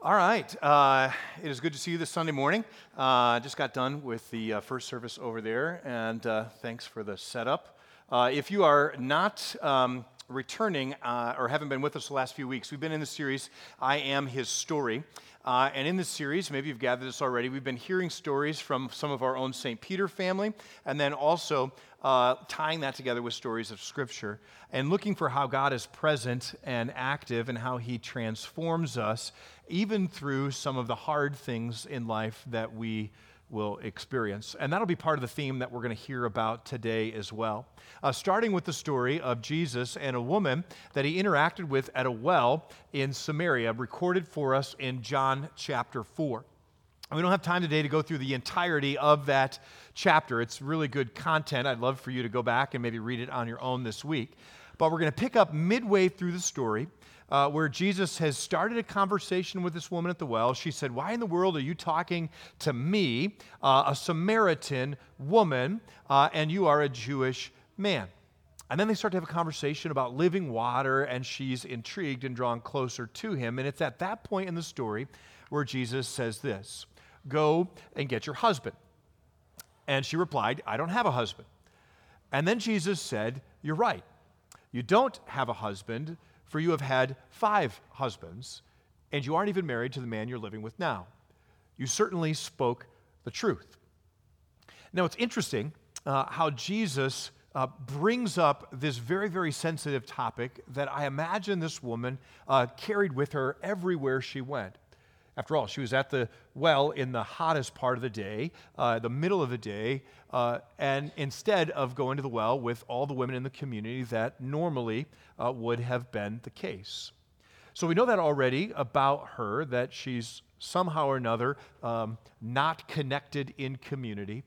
All right. Uh, it is good to see you this Sunday morning. Uh, just got done with the uh, first service over there, and uh, thanks for the setup. Uh, if you are not um, returning uh, or haven't been with us the last few weeks, we've been in the series, I Am His Story. Uh, and in this series, maybe you've gathered this already, we've been hearing stories from some of our own St. Peter family, and then also uh, tying that together with stories of Scripture, and looking for how God is present and active and how He transforms us, even through some of the hard things in life that we will experience. And that'll be part of the theme that we're going to hear about today as well. Uh, starting with the story of Jesus and a woman that he interacted with at a well in Samaria, recorded for us in John chapter 4. We don't have time today to go through the entirety of that chapter. It's really good content. I'd love for you to go back and maybe read it on your own this week. But we're going to pick up midway through the story uh, where Jesus has started a conversation with this woman at the well. She said, Why in the world are you talking to me, uh, a Samaritan woman, uh, and you are a Jewish man? And then they start to have a conversation about living water, and she's intrigued and drawn closer to him. And it's at that point in the story where Jesus says this Go and get your husband. And she replied, I don't have a husband. And then Jesus said, You're right. You don't have a husband for you have had five husbands, and you aren't even married to the man you're living with now. You certainly spoke the truth. Now, it's interesting uh, how Jesus uh, brings up this very, very sensitive topic that I imagine this woman uh, carried with her everywhere she went. After all, she was at the well in the hottest part of the day, uh, the middle of the day, uh, and instead of going to the well with all the women in the community that normally uh, would have been the case. So we know that already about her, that she's somehow or another um, not connected in community.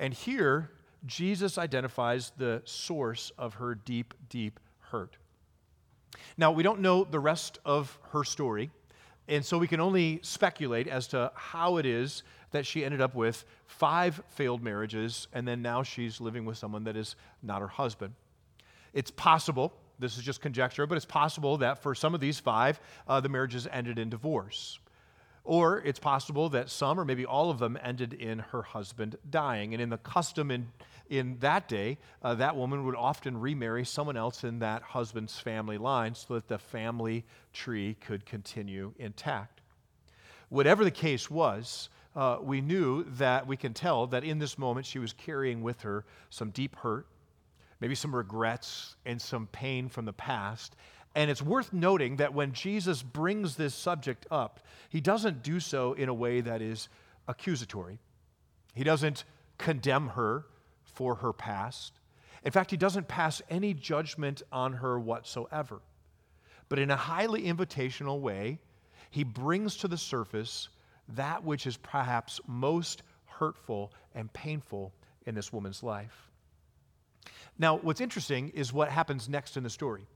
And here, Jesus identifies the source of her deep, deep hurt. Now, we don't know the rest of her story. And so we can only speculate as to how it is that she ended up with five failed marriages, and then now she's living with someone that is not her husband. It's possible, this is just conjecture, but it's possible that for some of these five, uh, the marriages ended in divorce. Or it's possible that some, or maybe all of them, ended in her husband dying. And in the custom in, in that day, uh, that woman would often remarry someone else in that husband's family line so that the family tree could continue intact. Whatever the case was, uh, we knew that we can tell that in this moment she was carrying with her some deep hurt, maybe some regrets, and some pain from the past. And it's worth noting that when Jesus brings this subject up, he doesn't do so in a way that is accusatory. He doesn't condemn her for her past. In fact, he doesn't pass any judgment on her whatsoever. But in a highly invitational way, he brings to the surface that which is perhaps most hurtful and painful in this woman's life. Now, what's interesting is what happens next in the story.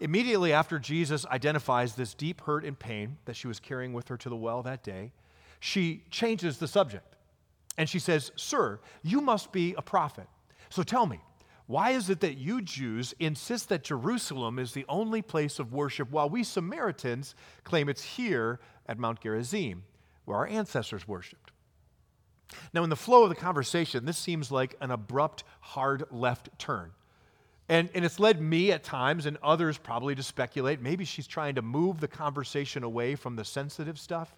Immediately after Jesus identifies this deep hurt and pain that she was carrying with her to the well that day, she changes the subject. And she says, Sir, you must be a prophet. So tell me, why is it that you Jews insist that Jerusalem is the only place of worship while we Samaritans claim it's here at Mount Gerizim, where our ancestors worshiped? Now, in the flow of the conversation, this seems like an abrupt, hard left turn. And, and it's led me at times and others probably to speculate maybe she's trying to move the conversation away from the sensitive stuff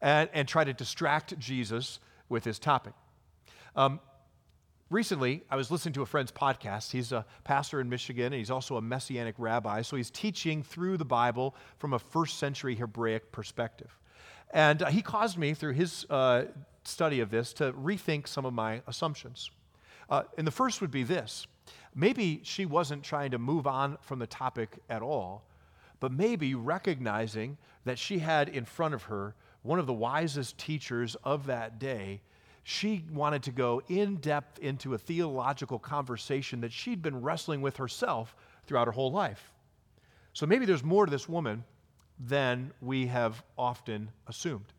and, and try to distract Jesus with his topic. Um, recently, I was listening to a friend's podcast. He's a pastor in Michigan, and he's also a messianic rabbi. So he's teaching through the Bible from a first century Hebraic perspective. And uh, he caused me, through his uh, study of this, to rethink some of my assumptions. Uh, and the first would be this maybe she wasn't trying to move on from the topic at all, but maybe recognizing that she had in front of her one of the wisest teachers of that day, she wanted to go in depth into a theological conversation that she'd been wrestling with herself throughout her whole life. So maybe there's more to this woman than we have often assumed.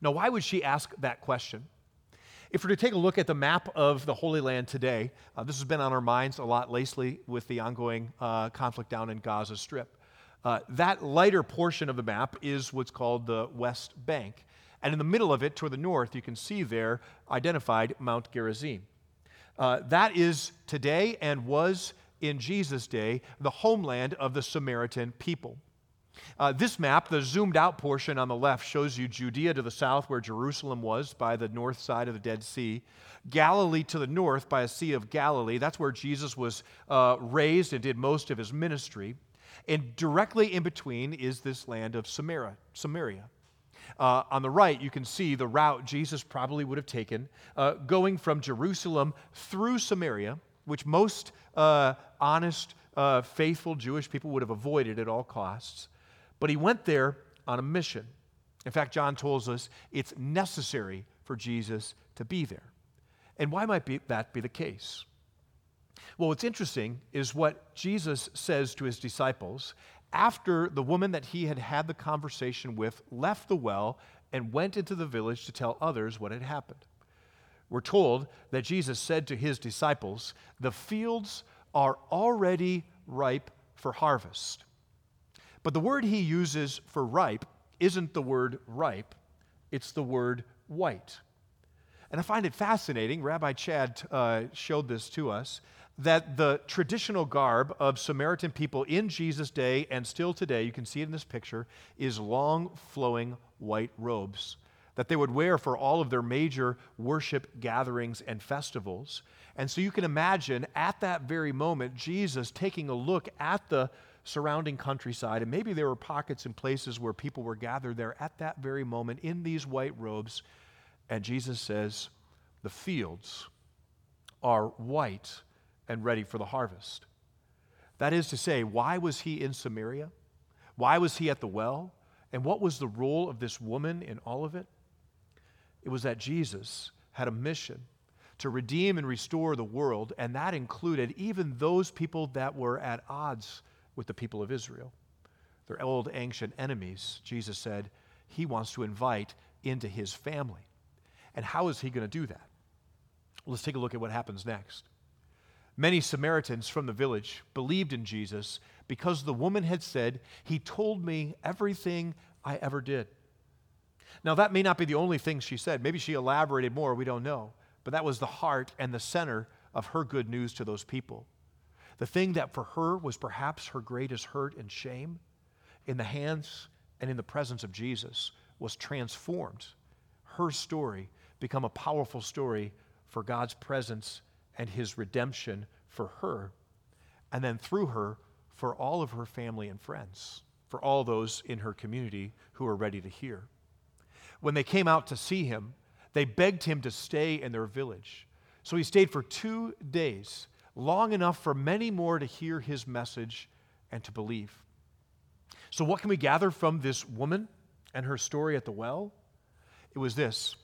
Now, why would she ask that question? If we're to take a look at the map of the Holy Land today, uh, this has been on our minds a lot lately with the ongoing uh, conflict down in Gaza Strip. Uh, that lighter portion of the map is what's called the West Bank. And in the middle of it, toward the north, you can see there identified Mount Gerizim. Uh, that is today and was in Jesus' day the homeland of the Samaritan people. Uh, this map, the zoomed out portion on the left, shows you Judea to the south, where Jerusalem was by the north side of the Dead Sea, Galilee to the north by a Sea of Galilee. That's where Jesus was uh, raised and did most of his ministry. And directly in between is this land of Samaria. Samaria. Uh, on the right, you can see the route Jesus probably would have taken, uh, going from Jerusalem through Samaria, which most uh, honest, uh, faithful Jewish people would have avoided at all costs but he went there on a mission. In fact, John tells us it's necessary for Jesus to be there. And why might be, that be the case? Well, what's interesting is what Jesus says to his disciples after the woman that he had had the conversation with left the well and went into the village to tell others what had happened. We're told that Jesus said to his disciples, The fields are already ripe for harvest. But the word he uses for ripe isn't the word ripe, it's the word white. And I find it fascinating, Rabbi Chad uh, showed this to us, that the traditional garb of Samaritan people in Jesus' day and still today, you can see it in this picture, is long flowing white robes that they would wear for all of their major worship gatherings and festivals. And so you can imagine at that very moment, Jesus taking a look at the surrounding countryside, and maybe there were pockets and places where people were gathered there at that very moment in these white robes. And Jesus says, The fields are white and ready for the harvest. That is to say, why was he in Samaria? Why was he at the well? And what was the role of this woman in all of it? It was that Jesus had a mission to redeem and restore the world, and that included even those people that were at odds with the people of Israel. Their old ancient enemies, Jesus said, he wants to invite into his family. And how is he going to do that? Well, let's take a look at what happens next. Many Samaritans from the village believed in Jesus because the woman had said, He told me everything I ever did. Now, that may not be the only thing she said. Maybe she elaborated more, we don't know. But that was the heart and the center of her good news to those people. The thing that for her was perhaps her greatest hurt and shame, in the hands and in the presence of Jesus, was transformed. Her story become a powerful story for God's presence and his redemption for her, and then through her for all of her family and friends, for all those in her community who are ready to hear. When they came out to see him, they begged him to stay in their village. So he stayed for two days long enough for many more to hear his message and to believe. So, what can we gather from this woman and her story at the well? It was this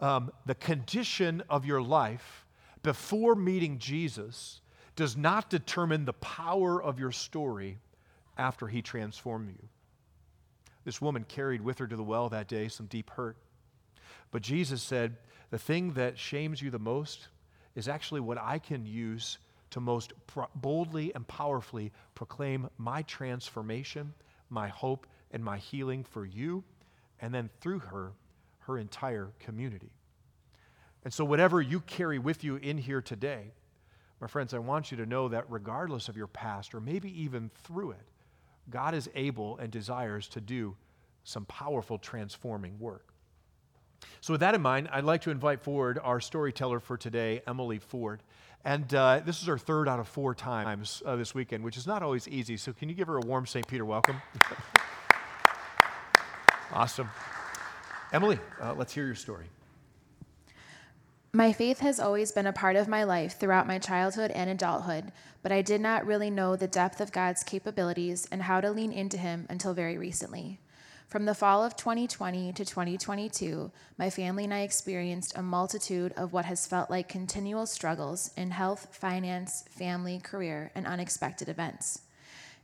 um, the condition of your life before meeting Jesus does not determine the power of your story after he transformed you. This woman carried with her to the well that day some deep hurt. But Jesus said, The thing that shames you the most is actually what I can use to most pro- boldly and powerfully proclaim my transformation, my hope, and my healing for you, and then through her, her entire community. And so, whatever you carry with you in here today, my friends, I want you to know that regardless of your past, or maybe even through it, God is able and desires to do some powerful transforming work. So, with that in mind, I'd like to invite forward our storyteller for today, Emily Ford. And uh, this is our third out of four times uh, this weekend, which is not always easy. So, can you give her a warm St. Peter welcome? awesome. Emily, uh, let's hear your story. My faith has always been a part of my life throughout my childhood and adulthood, but I did not really know the depth of God's capabilities and how to lean into Him until very recently. From the fall of 2020 to 2022, my family and I experienced a multitude of what has felt like continual struggles in health, finance, family, career, and unexpected events.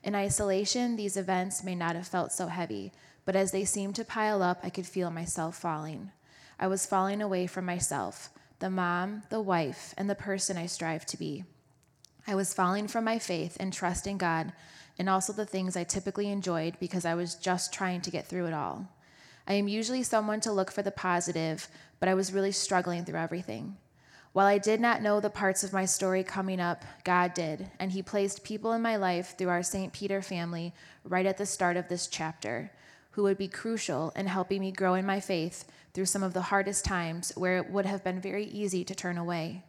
In isolation, these events may not have felt so heavy, but as they seemed to pile up, I could feel myself falling. I was falling away from myself, the mom, the wife, and the person I strive to be. I was falling from my faith and trusting God and also the things I typically enjoyed because I was just trying to get through it all. I am usually someone to look for the positive, but I was really struggling through everything. While I did not know the parts of my story coming up, God did, and He placed people in my life through our St. Peter family right at the start of this chapter who would be crucial in helping me grow in my faith through some of the hardest times where it would have been very easy to turn away.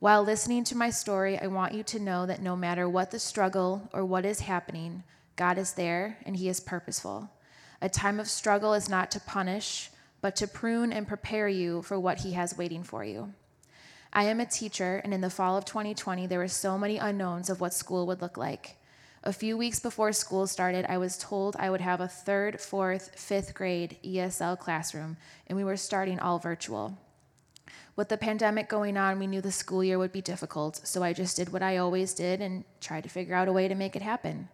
While listening to my story, I want you to know that no matter what the struggle or what is happening, God is there and He is purposeful. A time of struggle is not to punish, but to prune and prepare you for what He has waiting for you. I am a teacher, and in the fall of 2020, there were so many unknowns of what school would look like. A few weeks before school started, I was told I would have a third, fourth, fifth grade ESL classroom, and we were starting all virtual. With the pandemic going on, we knew the school year would be difficult, so I just did what I always did and tried to figure out a way to make it happen.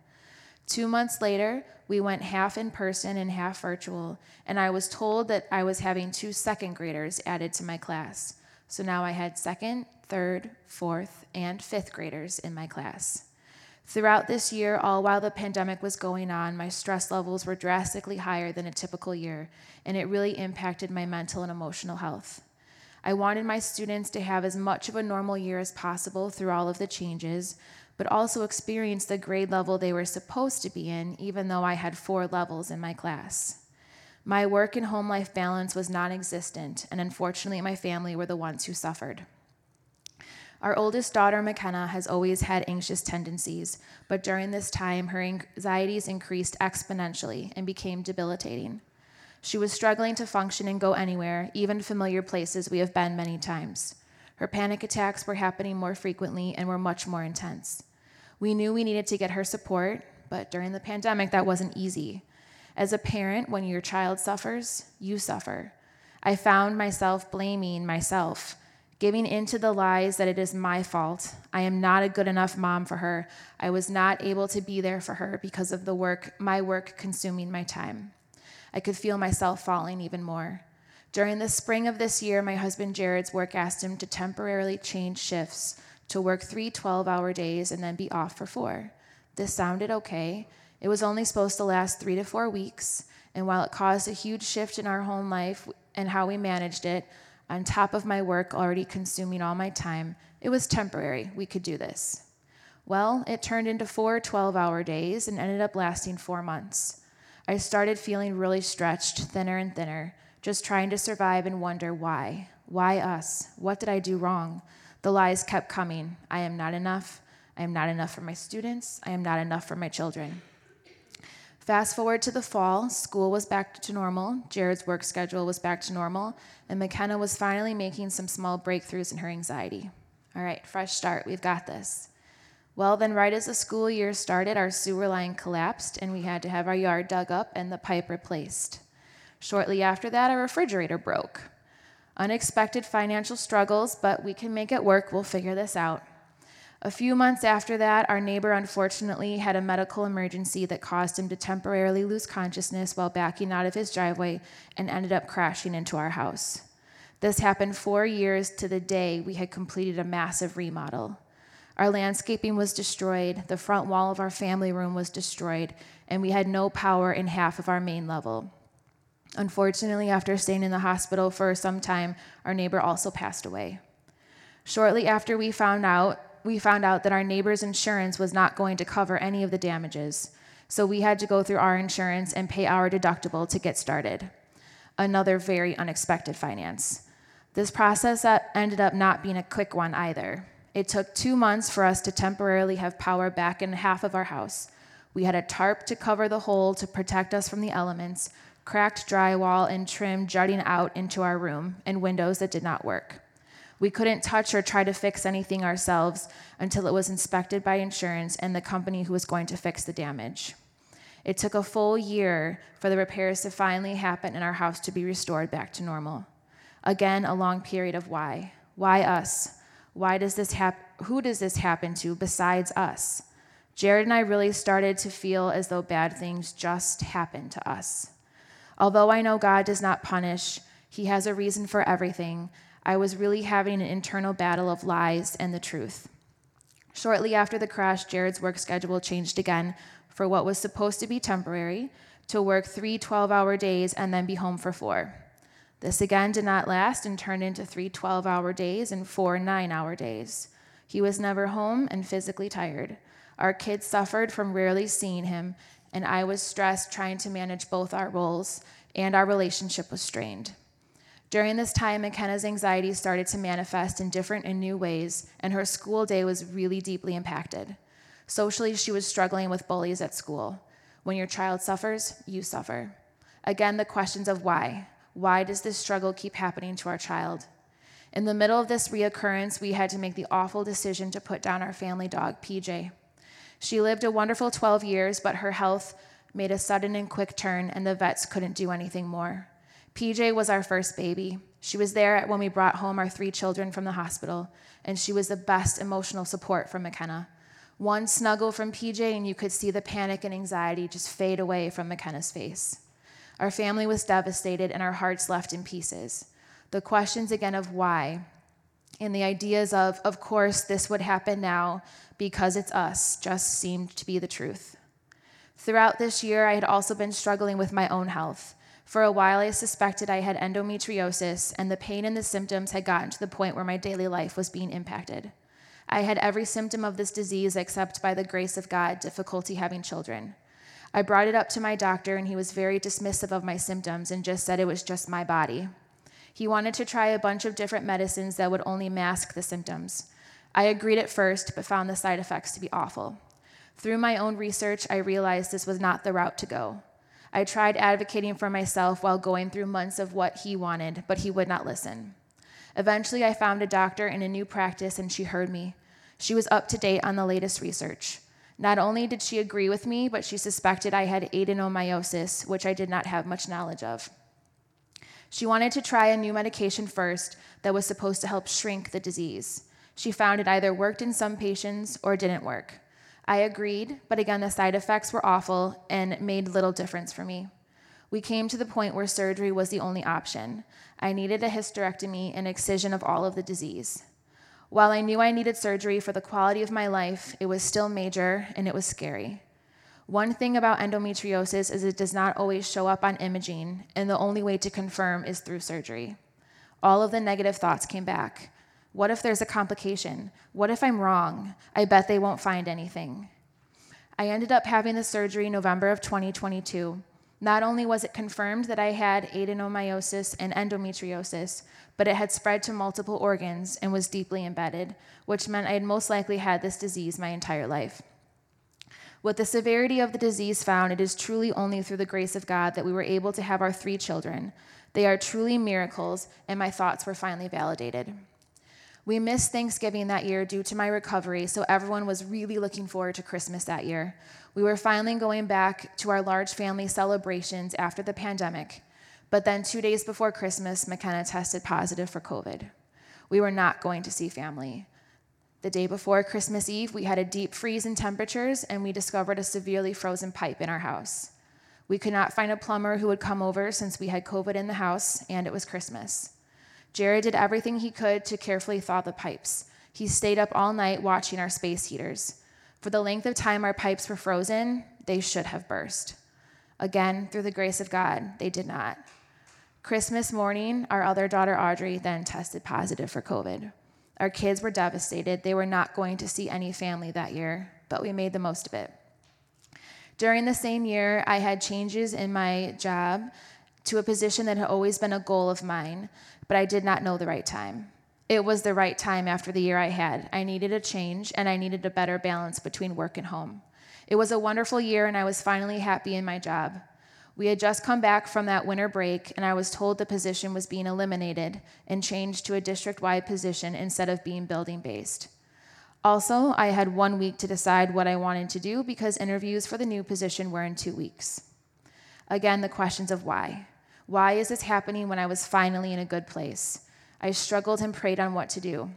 Two months later, we went half in person and half virtual, and I was told that I was having two second graders added to my class. So now I had second, third, fourth, and fifth graders in my class. Throughout this year, all while the pandemic was going on, my stress levels were drastically higher than a typical year, and it really impacted my mental and emotional health. I wanted my students to have as much of a normal year as possible through all of the changes, but also experience the grade level they were supposed to be in, even though I had four levels in my class. My work and home life balance was non existent, and unfortunately, my family were the ones who suffered. Our oldest daughter, McKenna, has always had anxious tendencies, but during this time, her anxieties increased exponentially and became debilitating. She was struggling to function and go anywhere, even familiar places we have been many times. Her panic attacks were happening more frequently and were much more intense. We knew we needed to get her support, but during the pandemic, that wasn't easy. As a parent, when your child suffers, you suffer. I found myself blaming myself giving into the lies that it is my fault. I am not a good enough mom for her. I was not able to be there for her because of the work, my work consuming my time. I could feel myself falling even more. During the spring of this year, my husband Jared's work asked him to temporarily change shifts to work three 12 hour days and then be off for four. This sounded okay. It was only supposed to last three to four weeks, and while it caused a huge shift in our home life and how we managed it, on top of my work already consuming all my time, it was temporary. We could do this. Well, it turned into four 12 hour days and ended up lasting four months. I started feeling really stretched, thinner and thinner, just trying to survive and wonder why. Why us? What did I do wrong? The lies kept coming. I am not enough. I am not enough for my students. I am not enough for my children. Fast forward to the fall, school was back to normal, Jared's work schedule was back to normal, and McKenna was finally making some small breakthroughs in her anxiety. All right, fresh start, we've got this. Well, then, right as the school year started, our sewer line collapsed and we had to have our yard dug up and the pipe replaced. Shortly after that, our refrigerator broke. Unexpected financial struggles, but we can make it work. We'll figure this out. A few months after that, our neighbor unfortunately had a medical emergency that caused him to temporarily lose consciousness while backing out of his driveway and ended up crashing into our house. This happened four years to the day we had completed a massive remodel. Our landscaping was destroyed, the front wall of our family room was destroyed, and we had no power in half of our main level. Unfortunately, after staying in the hospital for some time, our neighbor also passed away. Shortly after we found out, we found out that our neighbor's insurance was not going to cover any of the damages. So we had to go through our insurance and pay our deductible to get started. Another very unexpected finance. This process uh, ended up not being a quick one either. It took two months for us to temporarily have power back in half of our house. We had a tarp to cover the hole to protect us from the elements, cracked drywall and trim jutting out into our room, and windows that did not work. We couldn't touch or try to fix anything ourselves until it was inspected by insurance and the company who was going to fix the damage. It took a full year for the repairs to finally happen and our house to be restored back to normal. Again, a long period of why. Why us? Why does this happen? Who does this happen to besides us? Jared and I really started to feel as though bad things just happened to us. Although I know God does not punish, He has a reason for everything, I was really having an internal battle of lies and the truth. Shortly after the crash, Jared's work schedule changed again, for what was supposed to be temporary to work three 12 hour days and then be home for four. This again did not last and turned into three 12 hour days and four nine hour days. He was never home and physically tired. Our kids suffered from rarely seeing him, and I was stressed trying to manage both our roles, and our relationship was strained. During this time, McKenna's anxiety started to manifest in different and new ways, and her school day was really deeply impacted. Socially, she was struggling with bullies at school. When your child suffers, you suffer. Again, the questions of why. Why does this struggle keep happening to our child? In the middle of this reoccurrence, we had to make the awful decision to put down our family dog, PJ. She lived a wonderful 12 years, but her health made a sudden and quick turn, and the vets couldn't do anything more. PJ was our first baby. She was there when we brought home our three children from the hospital, and she was the best emotional support for McKenna. One snuggle from PJ, and you could see the panic and anxiety just fade away from McKenna's face. Our family was devastated, and our hearts left in pieces. The questions again of why, and the ideas of, of course, this would happen now because it's us, just seemed to be the truth. Throughout this year, I had also been struggling with my own health. For a while, I suspected I had endometriosis, and the pain and the symptoms had gotten to the point where my daily life was being impacted. I had every symptom of this disease except, by the grace of God, difficulty having children. I brought it up to my doctor, and he was very dismissive of my symptoms and just said it was just my body. He wanted to try a bunch of different medicines that would only mask the symptoms. I agreed at first, but found the side effects to be awful. Through my own research, I realized this was not the route to go. I tried advocating for myself while going through months of what he wanted, but he would not listen. Eventually, I found a doctor in a new practice, and she heard me. She was up to date on the latest research. Not only did she agree with me, but she suspected I had adenomyosis, which I did not have much knowledge of. She wanted to try a new medication first that was supposed to help shrink the disease. She found it either worked in some patients or didn't work. I agreed, but again, the side effects were awful and made little difference for me. We came to the point where surgery was the only option. I needed a hysterectomy and excision of all of the disease. While I knew I needed surgery for the quality of my life, it was still major and it was scary. One thing about endometriosis is it does not always show up on imaging, and the only way to confirm is through surgery. All of the negative thoughts came back. What if there's a complication? What if I'm wrong? I bet they won't find anything. I ended up having the surgery November of 2022. Not only was it confirmed that I had adenomyosis and endometriosis, but it had spread to multiple organs and was deeply embedded, which meant I had most likely had this disease my entire life. With the severity of the disease found, it is truly only through the grace of God that we were able to have our three children. They are truly miracles, and my thoughts were finally validated. We missed Thanksgiving that year due to my recovery, so everyone was really looking forward to Christmas that year. We were finally going back to our large family celebrations after the pandemic, but then two days before Christmas, McKenna tested positive for COVID. We were not going to see family. The day before Christmas Eve, we had a deep freeze in temperatures, and we discovered a severely frozen pipe in our house. We could not find a plumber who would come over since we had COVID in the house, and it was Christmas. Jared did everything he could to carefully thaw the pipes. He stayed up all night watching our space heaters. For the length of time our pipes were frozen, they should have burst. Again, through the grace of God, they did not. Christmas morning, our other daughter Audrey then tested positive for COVID. Our kids were devastated. They were not going to see any family that year, but we made the most of it. During the same year, I had changes in my job to a position that had always been a goal of mine, but I did not know the right time. It was the right time after the year I had. I needed a change and I needed a better balance between work and home. It was a wonderful year and I was finally happy in my job. We had just come back from that winter break and I was told the position was being eliminated and changed to a district wide position instead of being building based. Also, I had one week to decide what I wanted to do because interviews for the new position were in two weeks. Again, the questions of why. Why is this happening when I was finally in a good place? I struggled and prayed on what to do.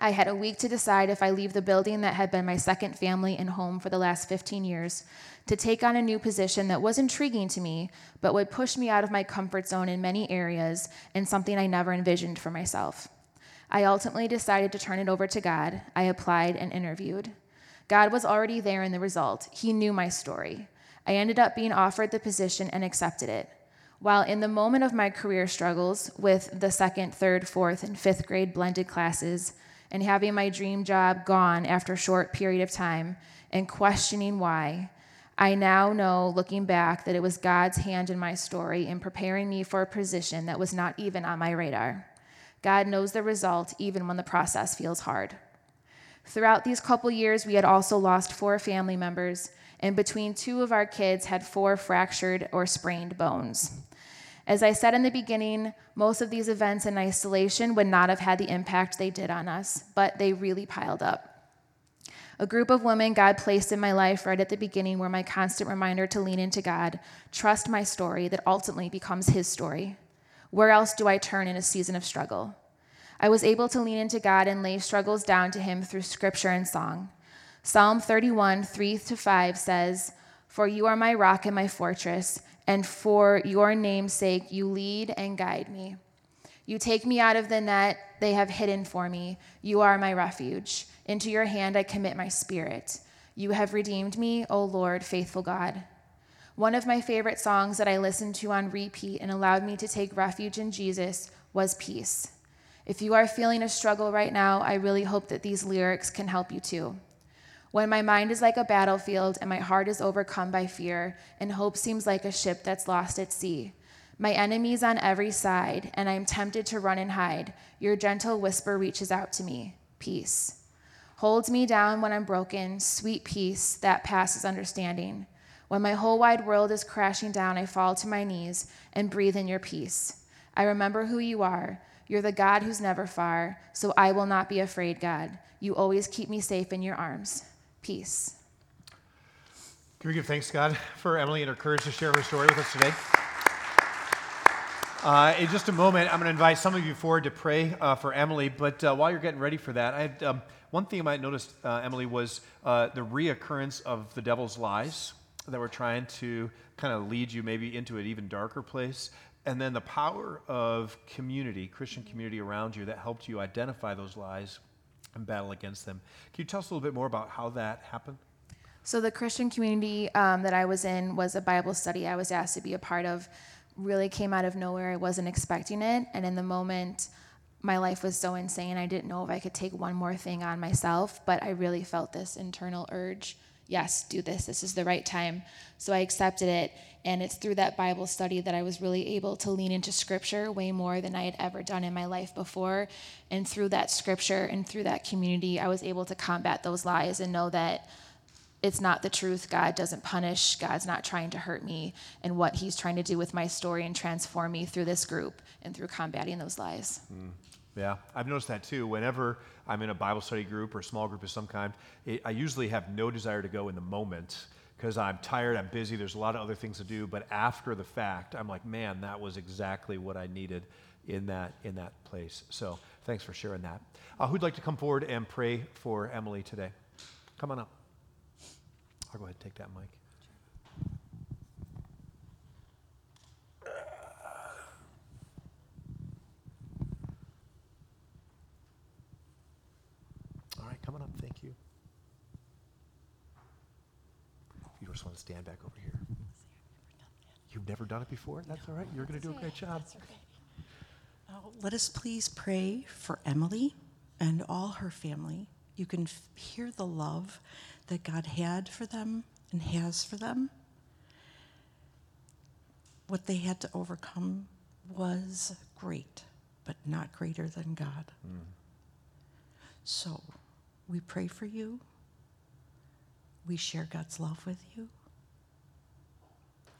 I had a week to decide if I leave the building that had been my second family and home for the last 15 years to take on a new position that was intriguing to me, but would push me out of my comfort zone in many areas and something I never envisioned for myself. I ultimately decided to turn it over to God. I applied and interviewed. God was already there in the result. He knew my story. I ended up being offered the position and accepted it. While in the moment of my career struggles with the second, third, fourth, and fifth grade blended classes, and having my dream job gone after a short period of time, and questioning why, I now know, looking back, that it was God's hand in my story in preparing me for a position that was not even on my radar. God knows the result even when the process feels hard. Throughout these couple years, we had also lost four family members, and between two of our kids had four fractured or sprained bones. As I said in the beginning, most of these events in isolation would not have had the impact they did on us, but they really piled up. A group of women God placed in my life right at the beginning were my constant reminder to lean into God, trust my story that ultimately becomes His story. Where else do I turn in a season of struggle? I was able to lean into God and lay struggles down to Him through scripture and song. Psalm 31, 3 to 5 says, For you are my rock and my fortress, and for your name's sake you lead and guide me. You take me out of the net they have hidden for me. You are my refuge. Into your hand I commit my spirit. You have redeemed me, O Lord, faithful God. One of my favorite songs that I listened to on repeat and allowed me to take refuge in Jesus was Peace. If you are feeling a struggle right now, I really hope that these lyrics can help you too. When my mind is like a battlefield and my heart is overcome by fear, and hope seems like a ship that's lost at sea. My enemies on every side, and I am tempted to run and hide. Your gentle whisper reaches out to me peace. Holds me down when I'm broken, sweet peace that passes understanding. When my whole wide world is crashing down, I fall to my knees and breathe in your peace. I remember who you are. You're the God who's never far, so I will not be afraid, God. You always keep me safe in your arms peace. Can we give thanks, God, for Emily and her courage to share her story with us today? Uh, in just a moment, I'm going to invite some of you forward to pray uh, for Emily. But uh, while you're getting ready for that, I had um, one thing I might notice, uh, Emily, was uh, the reoccurrence of the devil's lies that were trying to kind of lead you maybe into an even darker place. And then the power of community, Christian community around you that helped you identify those lies and battle against them. Can you tell us a little bit more about how that happened? So, the Christian community um, that I was in was a Bible study I was asked to be a part of. Really came out of nowhere. I wasn't expecting it. And in the moment, my life was so insane. I didn't know if I could take one more thing on myself, but I really felt this internal urge yes, do this. This is the right time. So I accepted it. And it's through that Bible study that I was really able to lean into scripture way more than I had ever done in my life before. And through that scripture and through that community, I was able to combat those lies and know that it's not the truth. God doesn't punish. God's not trying to hurt me. And what He's trying to do with my story and transform me through this group and through combating those lies. Mm. Yeah, I've noticed that too. Whenever I'm in a Bible study group or a small group of some kind, it, I usually have no desire to go in the moment because I'm tired, I'm busy, there's a lot of other things to do. But after the fact, I'm like, man, that was exactly what I needed in that in that place. So thanks for sharing that. Uh, who'd like to come forward and pray for Emily today? Come on up. I'll go ahead and take that mic. All right, coming up. Thank you. You just want to stand back over here. You've never done it before? That's all right. You're going to do a great job. Now, let us please pray for Emily and all her family. You can f- hear the love that God had for them and has for them. What they had to overcome was great, but not greater than God. Mm. So we pray for you. We share God's love with you.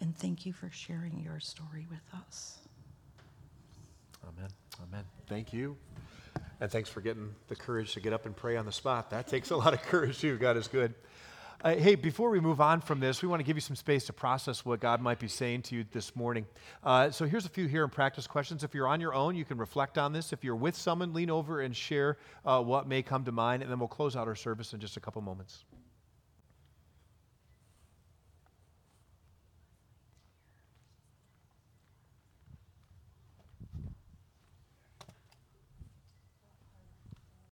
And thank you for sharing your story with us. Amen. Amen. Thank you. And thanks for getting the courage to get up and pray on the spot. That takes a lot of courage, too. God is good. Uh, hey, before we move on from this, we want to give you some space to process what God might be saying to you this morning. Uh, so here's a few here in practice questions. If you're on your own, you can reflect on this. If you're with someone, lean over and share uh, what may come to mind, and then we'll close out our service in just a couple moments.